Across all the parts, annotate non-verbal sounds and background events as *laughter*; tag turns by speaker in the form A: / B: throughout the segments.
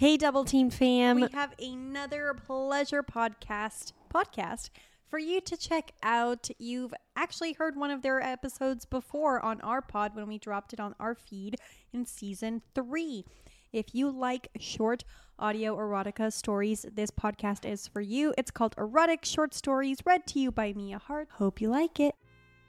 A: Hey, Double Team fam.
B: we have another pleasure podcast podcast for you to check out. You've actually heard one of their episodes before on our pod when we dropped it on our feed in season three. If you like short audio erotica stories, this podcast is for you. It's called Erotic Short Stories, read to you by Mia Hart. Hope you like it.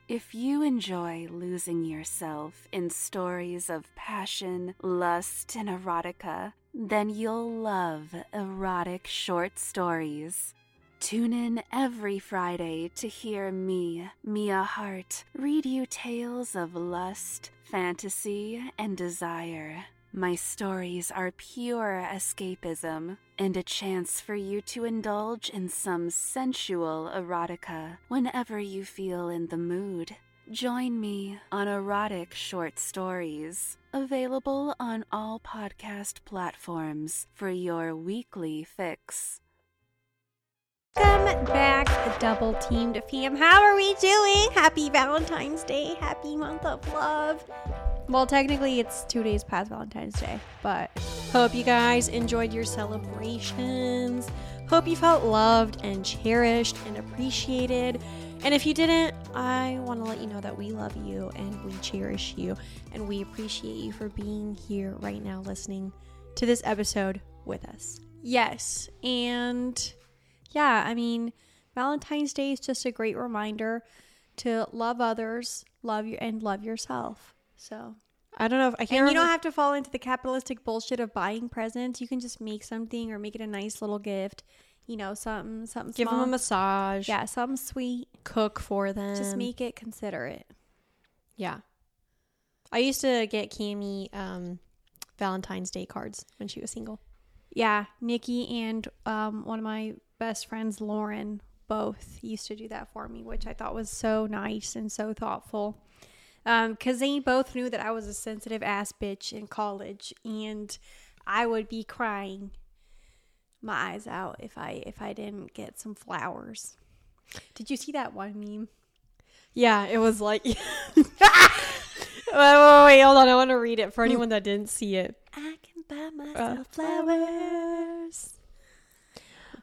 C: If you enjoy losing yourself in stories of passion, lust, and erotica, then you'll love erotic short stories. Tune in every Friday to hear me, Mia Hart, read you tales of lust, fantasy, and desire. My stories are pure escapism and a chance for you to indulge in some sensual erotica whenever you feel in the mood. Join me on Erotic Short Stories, available on all podcast platforms for your weekly fix.
B: Welcome back, double teamed fam. How are we doing? Happy Valentine's Day. Happy month of love. Well, technically, it's two days past Valentine's Day, but
A: Hope you guys enjoyed your celebrations. Hope you felt loved and cherished and appreciated. And if you didn't, I want to let you know that we love you and we cherish you and we appreciate you for being here right now listening to this episode with us.
B: yes. And yeah, I mean, Valentine's Day is just a great reminder to love others, love you, and love yourself. So,
A: I don't know if I
B: and
A: can't
B: you don't have to fall into the capitalistic bullshit of buying presents. You can just make something or make it a nice little gift. You know, something, something.
A: give them a massage,
B: Yeah, something sweet.
A: cook for them.
B: Just make it considerate.
A: Yeah. I used to get Cami um, Valentine's Day cards when she was single.
B: Yeah, Nikki and um, one of my best friends, Lauren, both used to do that for me, which I thought was so nice and so thoughtful. Because they both knew that I was a sensitive ass bitch in college, and I would be crying my eyes out if I if I didn't get some flowers. Did you see that one meme?
A: Yeah, it was like. *laughs* wait, wait, wait, hold on. I want to read it for anyone that didn't see it.
B: I can buy
A: Uh,
B: myself flowers.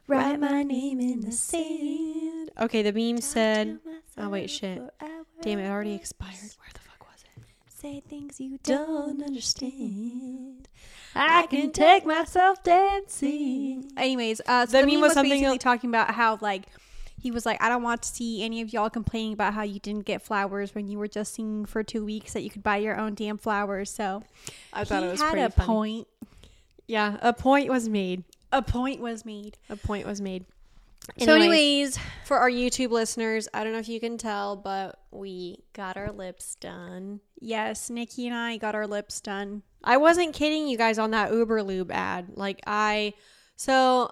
B: Write my name in the sand.
A: Okay, the meme said.
B: Talk to
A: Oh, wait, shit. Damn, it already expired. Where the fuck was it?
B: Say things you don't understand. I can take myself dancing. Anyways, uh, so
A: The
B: the,
A: meme
B: meme
A: was
B: was
A: something
B: basically
A: el-
B: talking about how like he was like, I don't want to see any of y'all complaining about how you didn't get flowers when you were just singing for two weeks. That you could buy your own damn flowers. So
A: I thought
B: he
A: it was
B: had
A: pretty
B: a
A: funny.
B: point.
A: Yeah, a point was made.
B: A point was made.
A: A point was made.
B: So,
A: Anyways,
B: anyways,
A: for our YouTube listeners, I don't know if you can tell, but we got our lips done.
B: yes, Nikki and I got our lips done.
A: I wasn't kidding you guys on that Uber Lube ad. Like I, so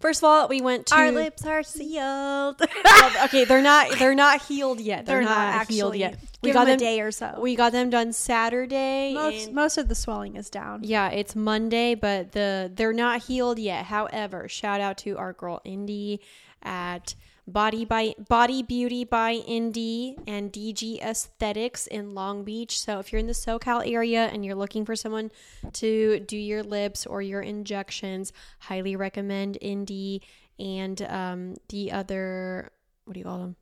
A: first of all, we went to
B: Our lips are sealed.
A: Well, okay, they're not they're not healed yet. They're,
B: They're
A: not,
B: not
A: healed yet.
B: Give
A: got
B: them a day or so.
A: We got them done Saturday.
B: most, most of the swelling is down.
A: yeah, it's Monday, but the they're not healed yet. However, shout out to our girl Indy at Body by Body Beauty by Indy and DG Aesthetics in Long Beach. So if you're in the SoCal area and you're looking for someone to do your lips or your injections, highly recommend Indy and um, the other what do you call them?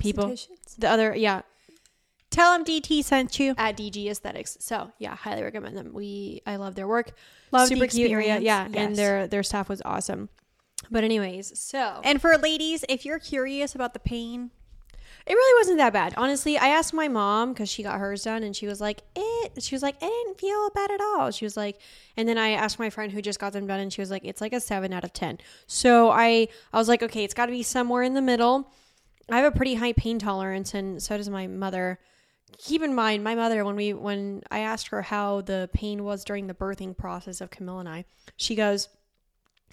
A: People. The other yeah,
B: Tell them DT sent you.
A: at DG Aesthetics. So yeah, highly recommend them. We I love their work.
B: Love the
A: Super area.
B: experience.
A: Yeah,
B: Yes.
A: and their their staff was awesome. But anyways, so
B: And for ladies, if you're curious about the pain,
A: it really wasn't that bad. Honestly, I asked my mom because she got hers done, and she was like, "It." She was like, "It didn't feel bad at all." She was like, and then I asked my friend who just got them done, and she was like, "It's like a seven out of 10. So I I was like, okay, it's got to be somewhere in the middle. I have a pretty high pain tolerance, and so does my mother. Keep in mind, my mother when we when I asked her how the pain was during the birthing process of Camille and I, she goes.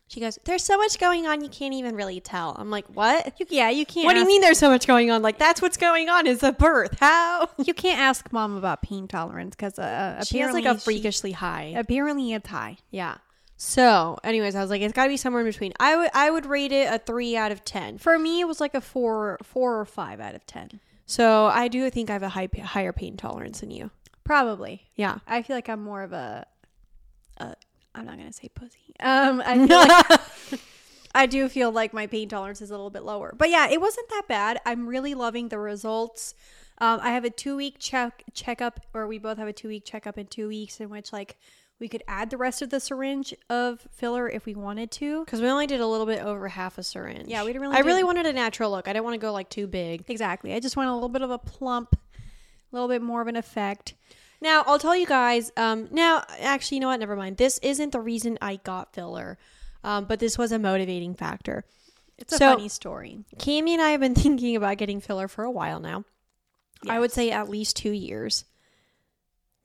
A: She goes, There's so much going on, you can't even really tell. I'm like, What?
B: you, yeah, you can't.
A: What do you mean there's so much going on? Like, that's what's going on is a birth. How?
B: You can't ask mom about pain tolerance because uh,
A: She has like a
B: she-
A: freakishly high.
B: apparently it's high.
A: Yeah. So, anyways, I was like, it's got to be somewhere in between. I would I would rate it a three out of ten.
B: For me, it was like a four, four or five out of ten.
A: So I do think I have a high, higher pain tolerance than you.
B: Probably.
A: Yeah.
B: I feel like I'm more of a, a I'm not gonna say pussy. Um, I feel like *laughs* I do feel like my pain tolerance is a little bit lower. But yeah, it wasn't that bad. I'm really loving the results. Um, I have a two week check checkup, or we both have a two week checkup in two weeks, in which like we could add the rest of the syringe of filler if we wanted to.
A: Because we only did a little bit over half a syringe.
B: Yeah, we didn't really
A: I
B: do-
A: really wanted a natural look. I didn't want to go like too big.
B: Exactly. I just want a little bit of a plump, a little bit more of an effect.
A: Now I'll tell you guys. Um, now actually, you know what? Never mind. This isn't the reason I got filler, um, but this was a motivating factor.
B: It's a
A: So-
B: funny story.
A: Cami and I have been *laughs* thinking about getting filler for a while now. I would say at least two years,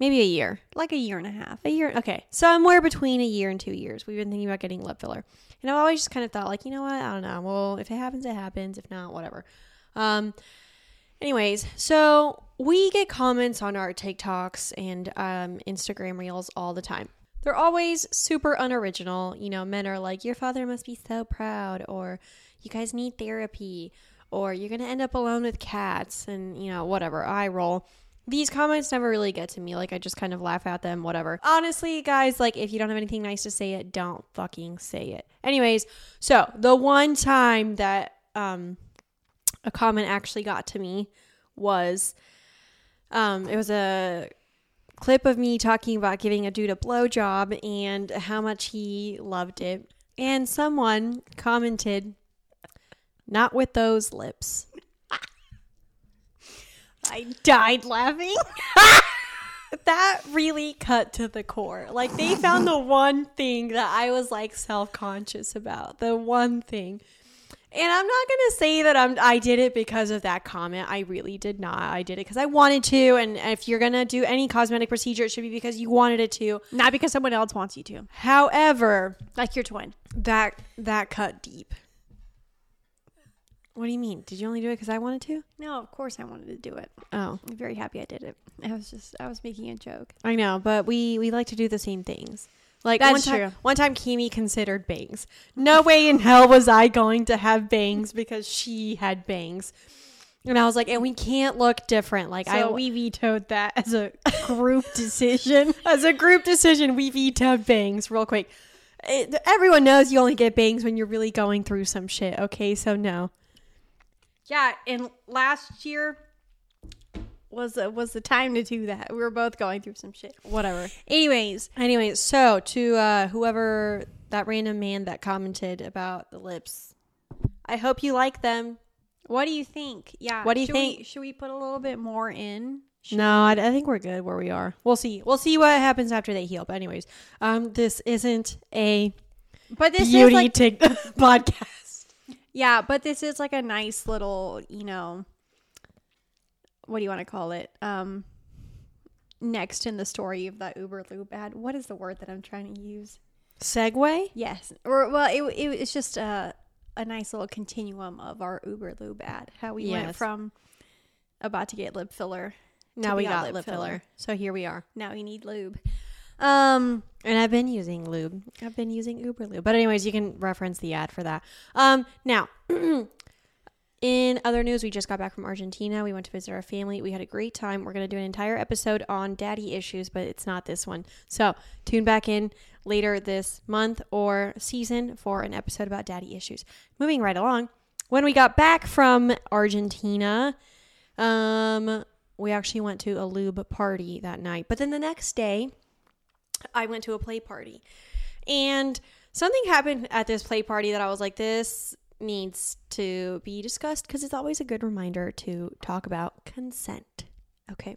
A: maybe a year.
B: like a year and a half.
A: A year, okay, So somewhere between a year and two years. We've been thinking about getting lip filler, and I've always just kind of thought, like, you know what? I don't know. Well, if it happens, it happens. If not, whatever. Um, anyways, so we get comments on our TikToks and um, Instagram reels all the time. They're always super unoriginal. You know, men are like, "Your father must be so proud," or "You guys need therapy," or "You're gonna end up alone with cats," and you know, whatever. I roll these comments never really get to me. Like I just kind of laugh at them, whatever. Honestly, guys, like if you don't have anything nice to say it, don't fucking say it. Anyways, so the one time that um a comment actually got to me was um it was a clip of me talking about giving a dude a blowjob and how much he loved it. And someone commented, not with those lips.
B: I died laughing. *laughs*
A: that really cut to the core. Like they found the one thing that I was like self-conscious about. The one thing. And I'm not going to say that I'm I did it because of that comment. I really did not. I did it cuz I wanted to and if you're going to do any cosmetic procedure it should be because you wanted it to.
B: Not because someone else wants you to.
A: However,
B: Like your twin.
A: that that cut deep. What do you mean? Did you only do it cuz I wanted to?
B: No, of course I wanted to do it.
A: Oh,
B: I'm very happy I did it. I was just I was making a joke.
A: I know, but we we like to do the same things. Like
B: That's
A: one time,
B: true.
A: one time, Kimi considered bangs. No way in hell was I going to have bangs because she had bangs, and I was like, and we can't look different. Like I,
B: we vetoed that as a group *laughs* decision.
A: as a group decision, we vetoed bangs real quick. It, everyone knows you only get bangs when you're really going through some shit. Okay, so no.
B: Yeah, and last year was uh, was the time to do that. We were both going through some shit.
A: Whatever.
B: Anyways,
A: Anyways, so to uh, whoever that random man that commented about the lips, I hope you like them.
B: what do you think? Yeah.
A: What do you
B: should
A: think?
B: We, should we put a little bit more in? Should
A: No, I, I think we're good where we are. We'll see. We'll see what happens after they heal. But anyways, um, this isn't a
B: But this
A: beauty
B: is like *laughs*
A: podcast.
B: yeah, but this is like a nice little, you know, what do you want to call it? Um, next in the story of that Uber Lube ad. What is the word that I'm trying to use?
A: segue.
B: Yes, or well, it, it it's just a a nice little continuum of our Uber Lube ad. How we went from about to get lip filler.
A: Now we got lip filler. So here we are.
B: Now we need lube. Um,
A: And I've been using lube. I've been using Uber lube. But anyways, you can reference the ad for that. Um, now, *clears throat* in other news, we just got back from Argentina. We went to visit our family. We had a great time. We're going to do an entire episode on daddy issues, but it's not this one. So tune back in later this month or season for an episode about daddy issues. Moving right along. When we got back from Argentina, um, we actually went to a lube party that night. But then the next day, I went to a play party. And something happened at this play party that I was like, this needs to be discussed because it's always a good reminder to talk about consent. Okay.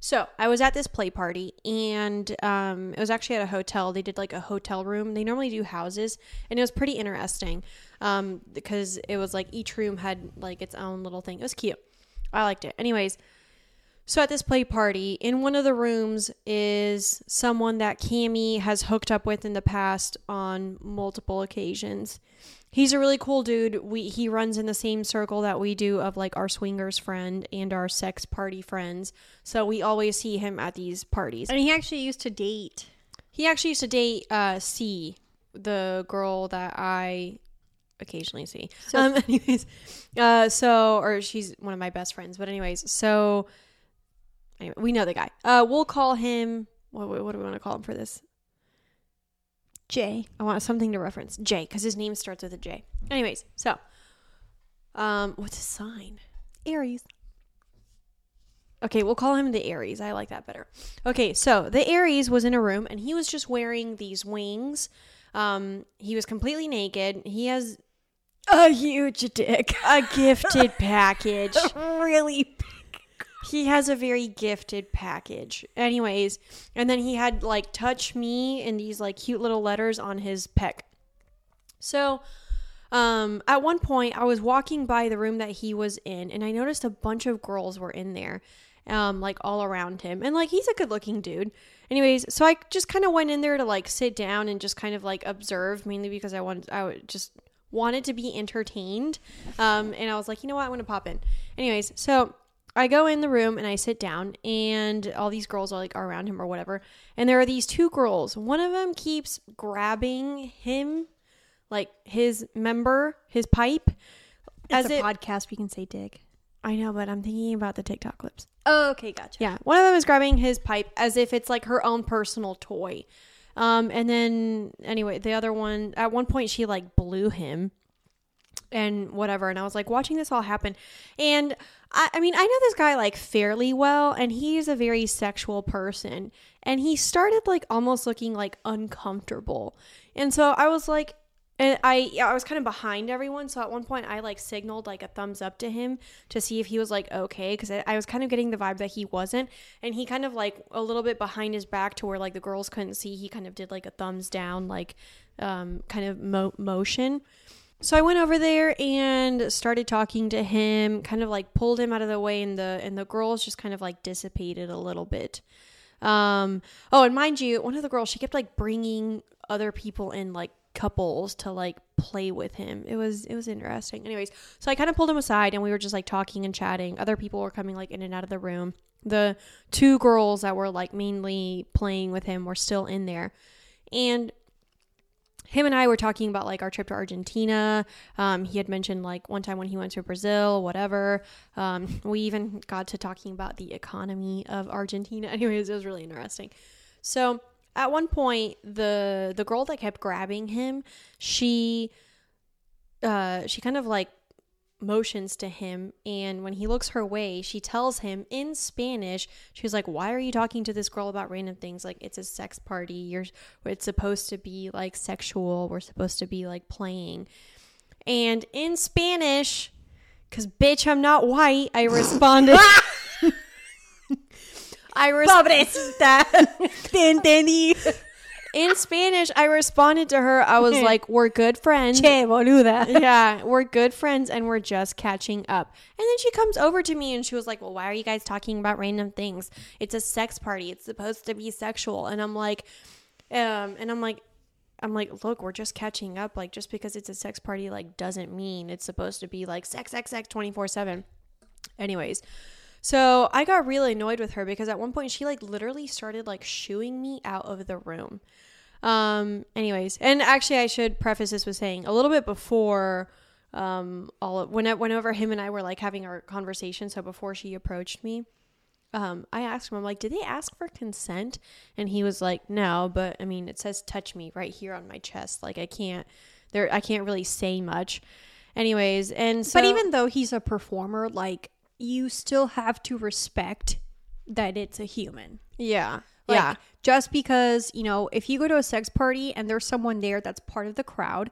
A: So I was at this play party and um, it was actually at a hotel. They did like a hotel room. They normally do houses and it was pretty interesting um, because it was like each room had like its own little thing. It was cute. I liked it. Anyways, so at this play party, in one of the rooms is someone that Cami has hooked up with in the past on multiple occasions. He's a really cool dude. We he runs in the same circle that we do of like our swingers friend and our sex party friends. So we always see him at these parties.
B: and he actually used to date.
A: He actually used to date uh C, the girl that I occasionally see.
B: So-
A: um *laughs* anyways, uh so or she's one of my best friends, but anyways, so anyway, we know the guy. Uh we'll call him what what do we want to call him for this?
B: Jay.
A: I want something to reference J because his name starts with a J. Anyways, so um, what's his sign?
B: Aries.
A: Okay, we'll call him the Aries. I like that better. Okay, so the Aries was in a room and he was just wearing these wings. Um, he was completely naked. He has
B: A huge dick.
A: a gifted *laughs* package.
B: really
A: He has a very gifted package. Anyways, and then he had like touch me in these like cute little letters on his pec. So, um at one point I was walking by the room that he was in and I noticed a bunch of girls were in there. Um like all around him. And like he's a good-looking dude. Anyways, so I just kind of went in there to like sit down and just kind of like observe mainly because I wanted I just wanted to be entertained. Um and I was like, "You know what? I want to pop in." Anyways, so I go in the room and I sit down, and all these girls are like around him or whatever. And there are these two girls. One of them keeps grabbing him, like his member, his pipe.
B: As a
A: it,
B: podcast, we can say dick.
A: I know, but I'm thinking about the TikTok clips.
B: Oh, okay, gotcha.
A: Yeah, one of them is grabbing his pipe as if it's like her own personal toy. Um, and then anyway, the other one at one point she like blew him and whatever. And I was like watching this all happen, and I, I mean I know this guy like fairly well, and he's a very sexual person, and he started like almost looking like uncomfortable, and so I was like. And I I was kind of behind everyone, so at one point I like signaled like a thumbs up to him to see if he was like okay, because I, I was kind of getting the vibe that he wasn't, and he kind of like a little bit behind his back to where like the girls couldn't see. He kind of did like a thumbs down, like um, kind of mo- motion. So I went over there and started talking to him, kind of like pulled him out of the way, and the and the girls just kind of like dissipated a little bit. Um, oh, and mind you, one of the girls she kept like bringing other people in, like couples, to like play with him. It was it was interesting. Anyways, so I kind of pulled him aside, and we were just like talking and chatting. Other people were coming like in and out of the room. The two girls that were like mainly playing with him were still in there, and him and I were talking about like our trip to Argentina. Um, he had mentioned like one time when he went to Brazil, whatever. Um, we even got to talking about the economy of Argentina. *laughs* Anyways, it was really interesting. So at one point, the the girl that kept grabbing him, she uh, she kind of like motions to him and when he looks her way she tells him in spanish she's like why are you talking to this girl about random things like it's a sex party you're it's supposed to be like sexual we're supposed to be like playing and in spanish because bitch i'm not white i responded *laughs* i res-
B: Pobrecita. Te entendí. *laughs*
A: in spanish i responded to her i was like we're good friends
B: Che, boluda. *laughs*
A: yeah, we're good friends and we're just catching up. And then she comes over to me and she was like, Well, why are you guys talking about random things? It's a sex party. It's supposed to be sexual. And I'm like, um, and I'm like, I'm like, look, we're just catching up. Like, just because it's a sex party, like, doesn't mean it's supposed to be like sex, sex, sex 24 7. Anyways, so I got really annoyed with her because at one point she like literally started like shooing me out of the room. Um, anyways, and actually I should preface this with saying a little bit before um all of, when whenever him and I were like having our conversation, so before she approached me, um, I asked him, I'm like, did they ask for consent? And he was like, no, but I mean, it says touch me right here on my chest. Like I can't, there, I can't really say much. Anyways, and so,
B: but even though he's a performer, like you still have to respect that it's a human.
A: yeah,
B: Like,
A: yeah,
B: Just because, you know, if you go to a sex party and there's someone there that's part of the crowd,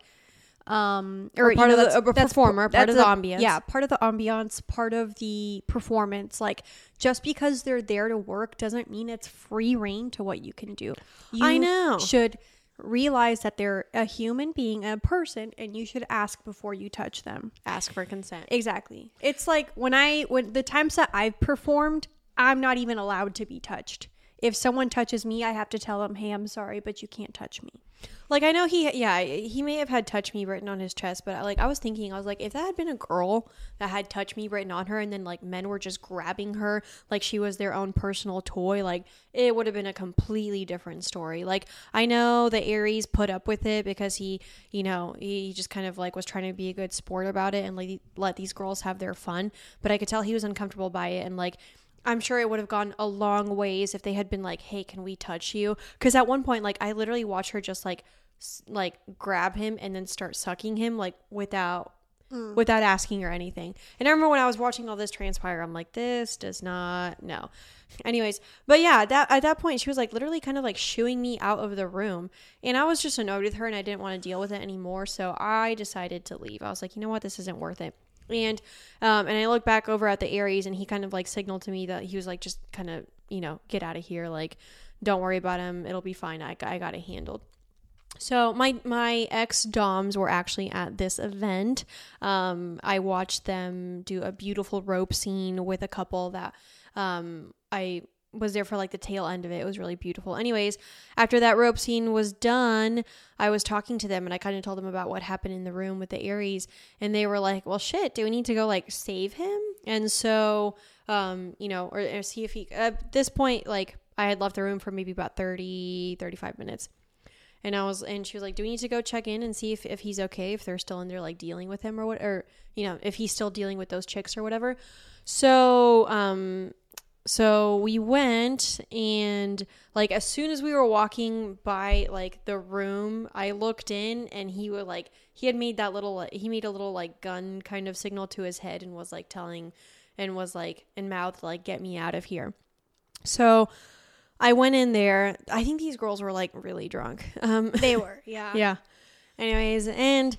B: um,
A: Or
B: you
A: part
B: know,
A: of the-
B: that's- that's
A: performer, part of the ambiance.
B: Yeah, part of the ambiance, part of the performance. Like, just because they're there to work doesn't mean it's free rein to what you can do. You
A: I know.
B: Should realize that they're a human being, a person, and you should ask before you touch them.
A: ask for consent.
B: Exactly. It's like when I when the times that I've performed, I'm not even allowed to be touched. If someone touches me, I have to tell them, "Hey, I'm sorry, but you can't touch me."
A: Like I know he, yeah, he may have had "touch me" written on his chest, but like I was thinking, I was like, if that had been a girl that had "touch me" written on her, and then like men were just grabbing her like she was their own personal toy, like it would have been a completely different story. Like I know the Aries put up with it because he, you know, he just kind of like was trying to be a good sport about it and like let these girls have their fun, but I could tell he was uncomfortable by it and like. I'm sure it would have gone a long ways if they had been like, "Hey, can we touch you?" Because at one point, like, I literally watched her just like s- like grab him and then start sucking him like without
B: Mm.
A: without asking or anything. And I remember when I was watching all this transpire, I'm like, this does not no. Anyways, but yeah, that at that point she was like literally kind of like shooing me out of the room, and I was just annoyed with her, and I didn't want to deal with it anymore. So I decided to leave. I was like, you know what, this isn't worth it. And um, and I look back over at the Aries, and he kind of like signaled to me that he was like, just kind of you know get out of here, like don't worry about him, it'll be fine. I I got it handled. So my my ex doms were actually at this event. Um, I watched them do a beautiful rope scene with a couple that um, I was there for like the tail end of it. It was really beautiful. Anyways, after that rope scene was done, I was talking to them and I kind of told them about what happened in the room with the Aries, and they were like, "Well, shit, do we need to go like save him?" And so, um, you know, or, or see if he. At this point, like I had left the room for maybe about 30, 35 minutes. And I was, and she was like, "Do we need to go check in and see if, if he's okay? If they're still in there, like dealing with him or what, or you know, if he's still dealing with those chicks or whatever." So, um, so we went and like as soon as we were walking by like the room, I looked in and he would like he had made that little he made a little like gun kind of signal to his head and was like telling and was like in mouth like get me out of here. So I went in there. I think these girls were like really drunk. *laughs* Um,
B: They were, yeah. *laughs*
A: yeah. Anyways, and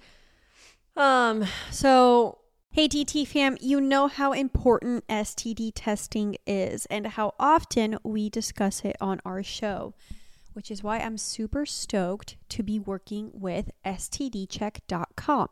A: um, so
B: Hey TT fam, you know how important STD testing is and how often we discuss it on our show, which is why I'm super stoked to be working with STDcheck.com.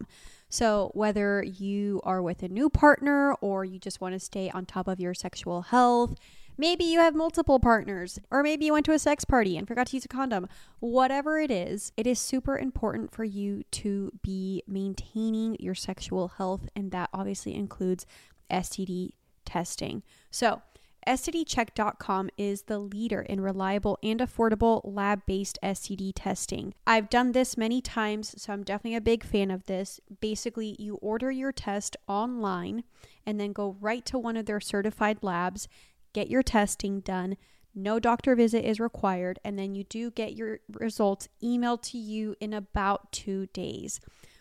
B: So, whether you are with a new partner or you just want to stay on top of your sexual health, maybe you have multiple partners, or maybe you went to a sex party and forgot to use a condom. Whatever it is, it is super important for you to be maintaining your sexual health, and that obviously includes STD testing. So, STDcheck.com is the leader in reliable and affordable lab based STD testing. I've done this many times, so I'm definitely a big fan of this. Basically, you order your test online and then go right to one of their certified labs, get your testing done. No doctor visit is required, and then you do get your results emailed to you in about two days.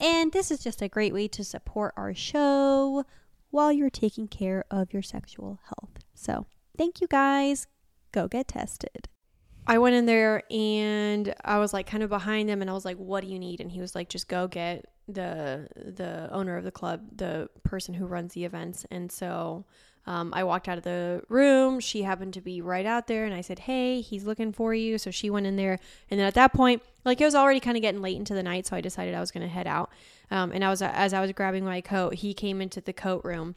B: And this is just a great way to support our show while you're taking care of your sexual health. So, thank you guys. Go get tested.
A: I went in there and I was like kind of behind him and I was like, "What do you need?" And he was like, "Just go get the the owner of the club, the person who runs the events." And so um, I walked out of the room. She happened to be right out there, and I said, "Hey, he's looking for you." So she went in there, and then at that point, like it was already kind of getting late into the night, so I decided I was going to head out. Um, and I was as I was grabbing my coat, he came into the coat room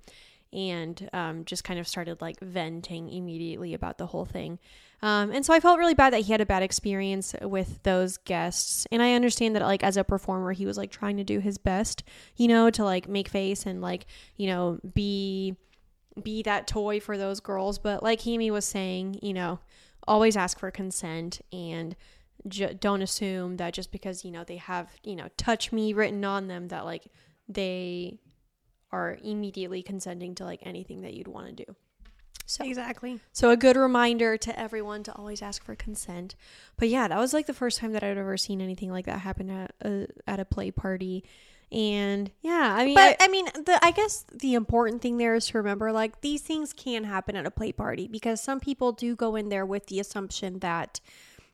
A: and um, just kind of started like venting immediately about the whole thing. Um, and so I felt really bad that he had a bad experience with those guests. And I understand that, like, as a performer, he was like trying to do his best, you know, to like make face and like, you know, be be that toy for those girls. But like Hemi was saying, you know, always ask for consent and ju- don't assume that just because, you know, they have, you know, touch me written on them that like they are immediately consenting to like anything that you'd want to do. So
B: Exactly.
A: so a good reminder to everyone to always ask for consent. But yeah, that was like the first time that I'd ever seen anything like that happen at a at a play party. And yeah, I mean,
B: But
A: I-
B: I mean, the I guess the important thing there is to remember like these things can happen at a play party because some people do go in there with the assumption that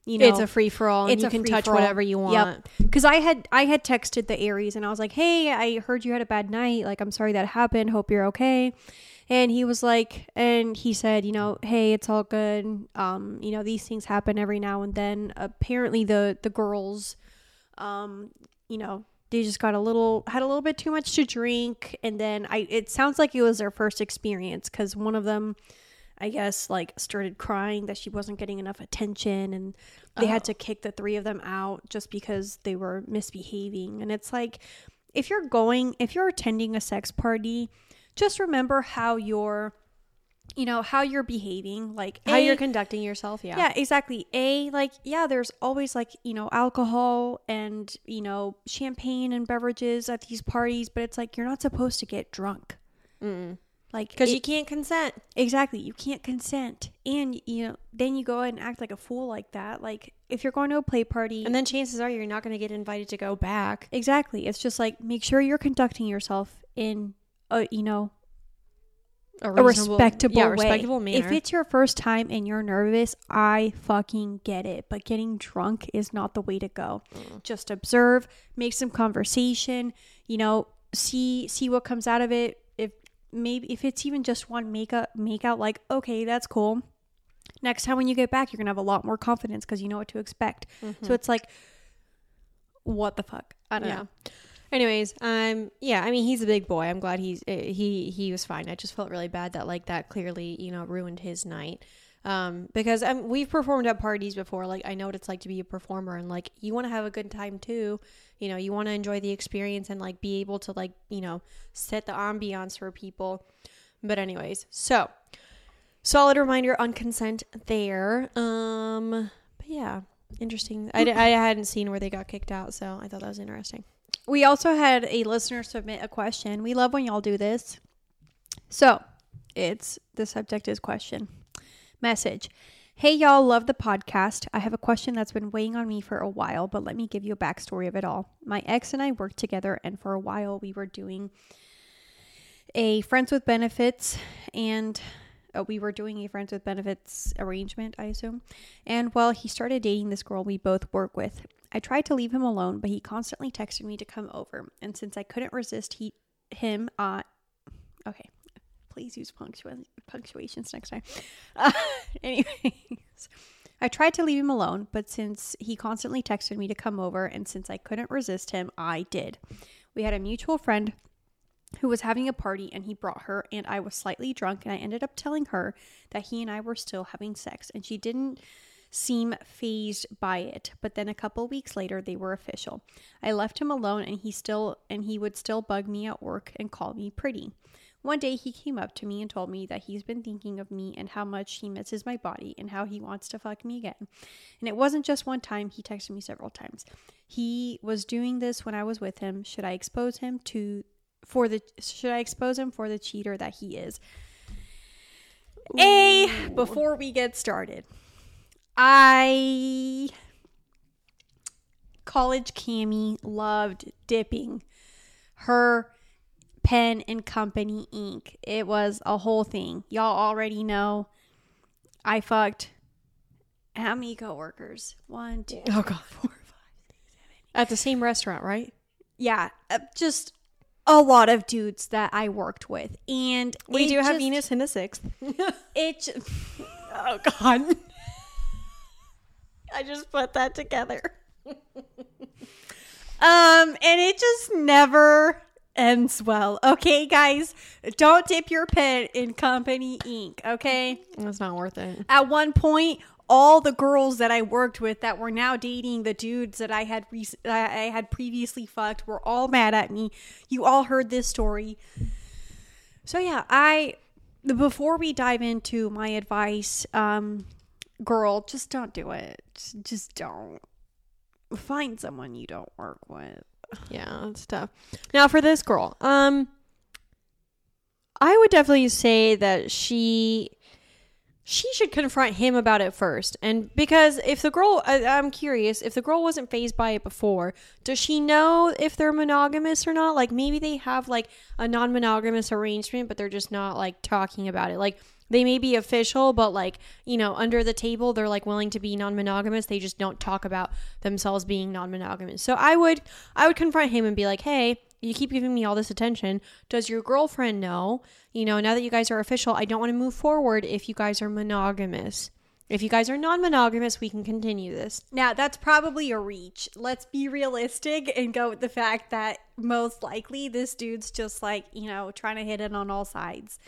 B: you know
A: it's a free for all.
B: it's
A: you can touch whatever you want.
B: because I had I had texted the Aries and I was like, "Hey, I heard you had a bad night. Like, I'm sorry that happened. Hope you're okay." And he was like, and he said, you know, hey, it's all good. Um, you know, these things happen every now and then. Apparently, the the girls, um, you know, they just got a little had a little bit too much to drink, and then I. It sounds like it was their first experience because one of them. I guess like started crying that she wasn't getting enough attention and they had to oh. kick the three of them out just because they were misbehaving and it's like if you're going if you're attending a sex party just remember how you're you know how you're behaving like
A: How
B: A,
A: you're conducting yourself, yeah.
B: yeah exactly a like yeah there's always like you know alcohol and you know champagne and beverages at these parties but it's like you're not supposed to get drunk mm like
A: Because you can't consent.
B: Exactly. You can't consent. And you know, then you go ahead and act like a fool like that. Like if you're going to a play party
A: And then chances are you're not going to get invited to go back.
B: Exactly. It's just like make sure you're conducting yourself in a you know a
A: reasonable-
B: respectable
A: yeah,
B: way.
A: respectable manner.
B: If it's your first time and you're nervous, I fucking get it. But getting drunk is not the way to go.
A: Mm.
B: Just observe, make some conversation, you know, see see what comes out of it. If maybe if it's even just one make up make out like, okay, that's cool. Next time when you get back, you're gonna have a lot more confidence because you know what to expect. So it's like what the fuck? I don't
A: Mm-hmm. Yeah.
B: know.
A: Anyways, um, yeah, I mean, he's a big boy. I'm glad he's uh, he he was fine. I just felt really bad that like that clearly you know ruined his night. Um, because um, we've performed at parties before. Like I know what it's like to be a performer, and like you want to have a good time too. You know, you want to enjoy the experience and like be able to like you know set the ambiance for people. But anyways, so solid reminder on consent there. Um, but yeah, interesting. I, I hadn't seen where they got kicked out, so I thought that was interesting.
B: We also had a listener submit a question. We love when y'all do this. So, it's the subject is question. Message. Hey y'all, love the podcast. I have a question that's been weighing on me for a while, but let me give you a backstory of it all. My ex and I worked together, and for a while we were doing a friends with benefits and uh, we were doing a friends with benefits arrangement, I assume. And well, he started dating this girl we both work with. I tried to leave him alone, but he constantly texted me to come over. And since I couldn't resist he him, uh okay. Please use punctua- punctuations next time. Uh, *laughs* anyways, I tried to leave him alone, but since he constantly texted me to come over and since I couldn't resist him, I did. We had a mutual friend who was having a party and he brought her and I was slightly drunk and I ended up telling her that he and I were still having sex and she didn't seem fazed by it but then a couple weeks later they were official. I left him alone and he still and he would still bug me at work and call me pretty. One day he came up to me and told me that he's been thinking of me and how much he misses my body and how he wants to fuck me again. And it wasn't just one time. He texted me several times. He was doing this when i was with him. Should i expose him to for the should I expose him for the cheater that he is? A before we get started. I college Cami loved dipping her pen and company ink. It was a whole thing. Y'all already know I fucked how many coworkers? One, two,
A: Oh god. At the same restaurant, right?
B: yeah, uh, just a lot of dudes that I worked with, and
A: We do have
B: just-
A: Venus in the sixth.
B: It *laughs*
A: oh god. I just put that together. *laughs*
B: um, and it just never ends well. Okay, guys, don't dip your pen in company ink. Okay.
A: It's not worth it.
B: At one point, all the girls that I worked with that were now dating the dudes that I had re- I had previously fucked were all mad at me. You all heard this story. So yeah, I before we dive into my advice, um girl, just don't do it. Just, don't. Find someone you don't work with.
A: Yeah, it's tough. Now for this girl, um I would definitely say that she she should confront him about it first. And because if the girl I, I'm curious, if the girl wasn't fazed by it before, does she know if they're monogamous or not? Like maybe they have like a non-monogamous arrangement, but they're just not like talking about it. Like they may be official, but like, you know, under the table, they're like willing to be non monogamous. They just don't talk about themselves being non monogamous. So I would, I would confront him and be like, hey, you keep giving me all this attention. Does your girlfriend know? You know, now that you guys are official, I don't want to move forward if you guys are monogamous. If you guys are non monogamous, we can continue this.
B: Now, that's probably a reach. Let's be realistic and go with the fact that most likely this dude's just like, you know, trying to hit it on all sides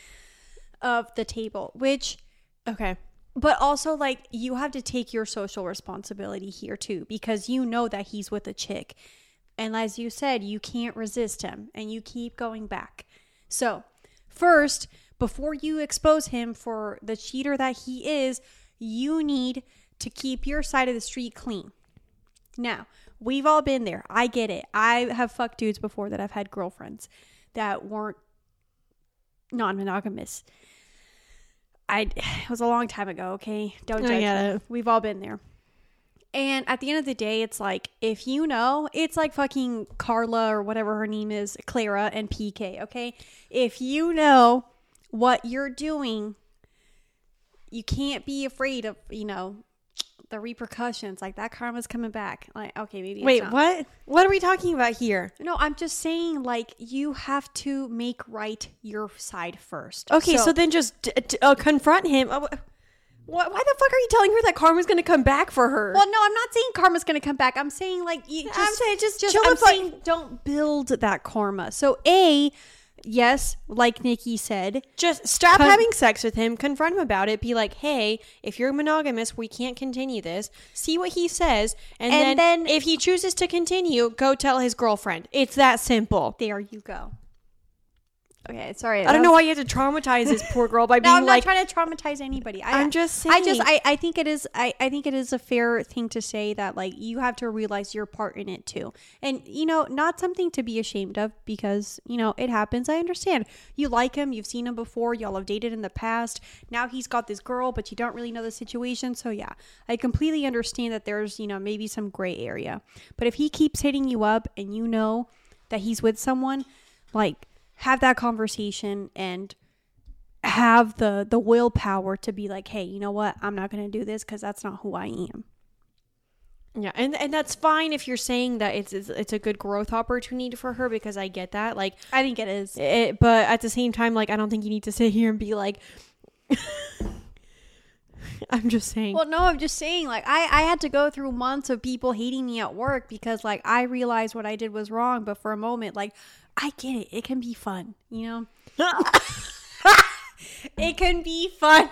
B: of the table, which,
A: Okay.
B: but also like you have to take your social responsibility here too because you know that he's with a chick. And as you said, you can't resist him and you keep going back. So, first, before you expose him for the cheater that he is, you need to keep your side of the street clean. Now, we've all been there. I get it. I have fucked dudes before that I've had girlfriends that weren't non monogamous. I *sighs* it was a long time ago, okay? Don't
A: I
B: judge
A: get
B: me.
A: it.
B: We've all been there. And at the end of the day, it's like if you know, it's like fucking Carla or whatever her name is, Clara and Piqué, okay? If you know what you're doing, you can't be afraid of, you know, the repercussions. Like that karma's coming back. Like, okay, maybe it's
A: Wait, what? What are we talking about here?
B: No, I'm just saying, like, you have to make right your side first.
A: Okay, so, then just d- d- uh, confront him. Uh, wh- why, why the fuck are you telling her that karma's going to come back for her?
B: Well, no, I'm not saying karma's gonna come back. I'm saying like you just,
A: I'm saying just
B: just
A: chill
B: I'm saying don't build that karma. So a yes, like Nikki said,
A: Just stop
B: Con-
A: having sex with him, confront him about it, be like, hey, if you're monogamous, we can't continue this. See what he says, and,
B: And
A: then,
B: then-
A: if he chooses to continue, go tell his girlfriend. It's that simple.
B: there you go. Okay, sorry.
A: I don't know why you had to traumatize this poor girl by *laughs*
B: No,
A: being
B: I'm
A: like,
B: not trying to traumatize anybody. I,
A: I'm just
B: I just. I, I think it is, I, I think it is a fair thing to say that like you have to realize your part in it too, and you know, not something to be ashamed of because you know it happens. I understand. You like him, you've seen him before, y'all have dated in the past. Now he's got this girl, but you don't really know the situation. So yeah, I completely understand that there's you know maybe some gray area, but if he keeps hitting you up and you know that he's with someone, like have that conversation and have the the willpower to be like hey you know what i'm not going to do this because that's not who i am
A: Yeah, and and that's fine if you're saying that it's, it's it's a good growth opportunity for her because I get that. Like,
B: i think it is
A: it, but at the same time, like I don't think you need to sit here and be like. *laughs* I'm just saying.
B: well no i'm just saying like i i had to go through months of people hating me at work because like i realized what i did was wrong but for a moment like i get it it can be fun you know *laughs* it can be fun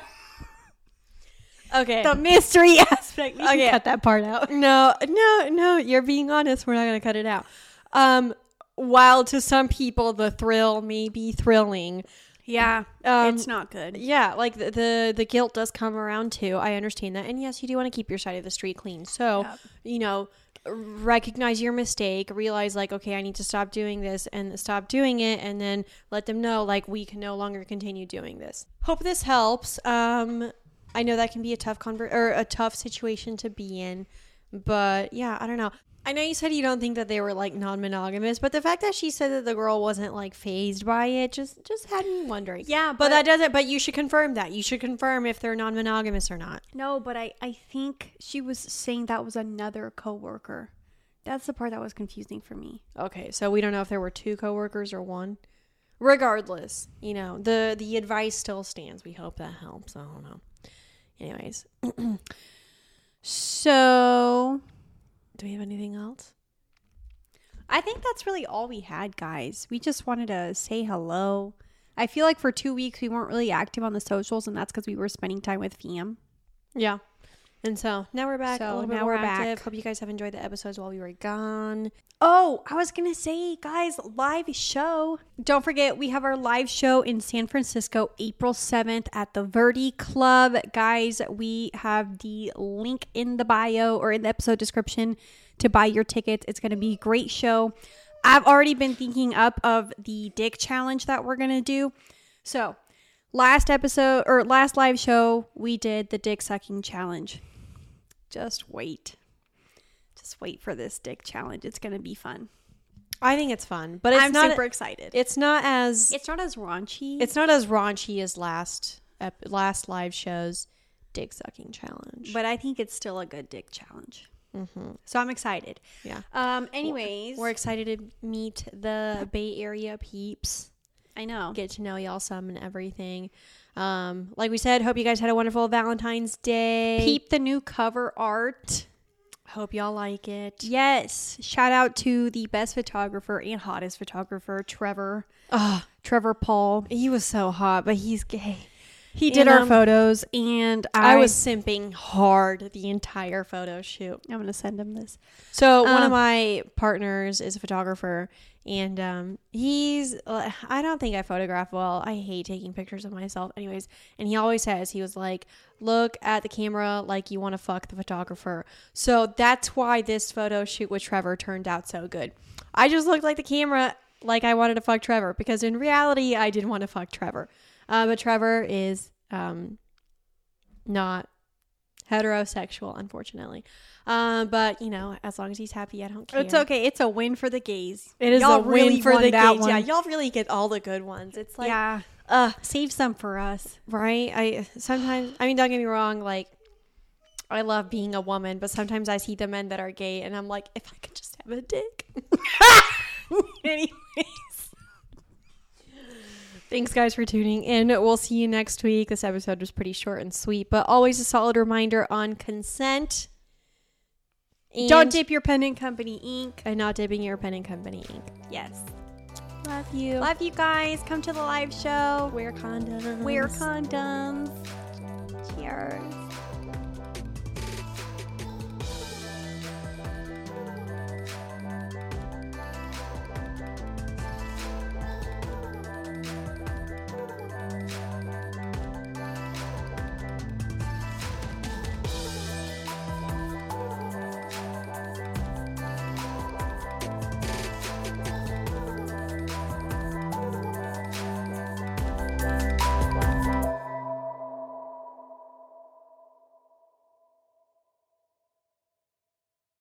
A: okay.
B: the mystery *laughs* aspect can
A: Okay.
B: cut that part out
A: no, no, no. You're being honest. We're not gonna cut it out. Um, while to some people the thrill may be thrilling,
B: yeah
A: Um,
B: it's not good
A: yeah, like the, the the guilt does come around too. I understand that, and yes, you do want to keep your side of the street clean. So,
B: Yep.
A: you know, recognize your mistake, realize like, okay, I need to stop doing this, and stop doing it, and then let them know like we can no longer continue doing this. Hope this helps. Um, I know that can be a tough conver- or a tough situation to be in, but yeah, I don't know. I know you said you don't think that they were like non-monogamous, but the fact that she said that the girl wasn't like fazed by it just just had me wondering.
B: Yeah,
A: but,
B: but-
A: that doesn't. But you should confirm that. You should confirm if they're non-monogamous or not.
B: No, but I, I think she was saying that was another coworker. That's the part that was confusing for me.
A: Okay, so we don't know if there were two coworkers or one. Regardless, you know the the advice still stands. We hope that helps. I don't know. Anyways, *clears throat*
B: So
A: do we have anything else?
B: I think that's really all we had, guys. We just wanted to say hello. I feel like for two weeks we weren't really active on the socials, and that's because we were spending time with Fam.
A: Yeah. And so now we're back.
B: So
A: a little bit
B: now
A: more
B: we're back.
A: active. Hope you guys have enjoyed the episodes while we were gone.
B: Oh, I was gonna say, guys, live show. Don't forget, we have our live show in San Francisco, April 7th at the Verdi Club. Guys, we have the link in the bio or in the episode description to buy your tickets. It's gonna be a great show. I've already been thinking up of the dick challenge that we're gonna do. So, last episode or last live show, we did the dick sucking challenge. Just wait. Just wait for this dick challenge. It's gonna be fun.
A: I think it's fun, but it's
B: I'm
A: not.
B: super excited.
A: It's not as.
B: It's not as raunchy.
A: It's not as raunchy as last ep- last live show's dick sucking challenge.
B: But I think it's still a good dick challenge.
A: hmm
B: So I'm excited.
A: yeah,
B: Um. Anyways,
A: we're excited to meet the Bay Area peeps.
B: I know.
A: get to know y'all some and everything. Um, like we said, hope you guys had a wonderful Valentine's Day.
B: Peep the new cover art.
A: Hope y'all like it.
B: Yes. Shout out to the best photographer and hottest photographer, Trevor.
A: Oh,
B: Trevor Paul.
A: he was so hot, but he's gay.
B: He did
A: And,
B: our
A: um,
B: photos, and I,
A: I was simping hard the entire photo shoot.
B: I'm gonna send him this.
A: So one
B: Um,
A: of my partners is a photographer, and um, he's uh, I don't think I photograph well. I hate taking pictures of myself, anyways. And he always says he was like, "Look at the camera like you want to fuck the photographer." So that's why this photo shoot with Trevor turned out so good. I just looked like the camera like I wanted to fuck Trevor because in reality I didn't want to fuck Trevor. Uh, but Trevor is um, not heterosexual, unfortunately. Um, but you know, as long as he's happy, I don't care.
B: It's okay. It's a win for the gays.
A: It is
B: Y'all
A: a win
B: really
A: for the gays.
B: one.
A: Yeah, y'all really get all the good ones. It's like,
B: yeah.
A: uh,
B: Save some for us.
A: right? I sometimes, I mean, don't get me wrong. Like, I love being a woman, but sometimes I see the men that are gay, and I'm like, if I could just have a dick. *laughs* Anyways. Thanks, guys, for tuning in. We'll see you next week. This episode was pretty short and sweet, but always a solid reminder on consent. And,
B: Don't dip your pen in company ink.
A: and not dipping your pen in company ink.
B: Yes.
A: Love you.
B: Love you guys. Come to the live show.
A: Wear condoms.
B: Wear condoms. Cheers.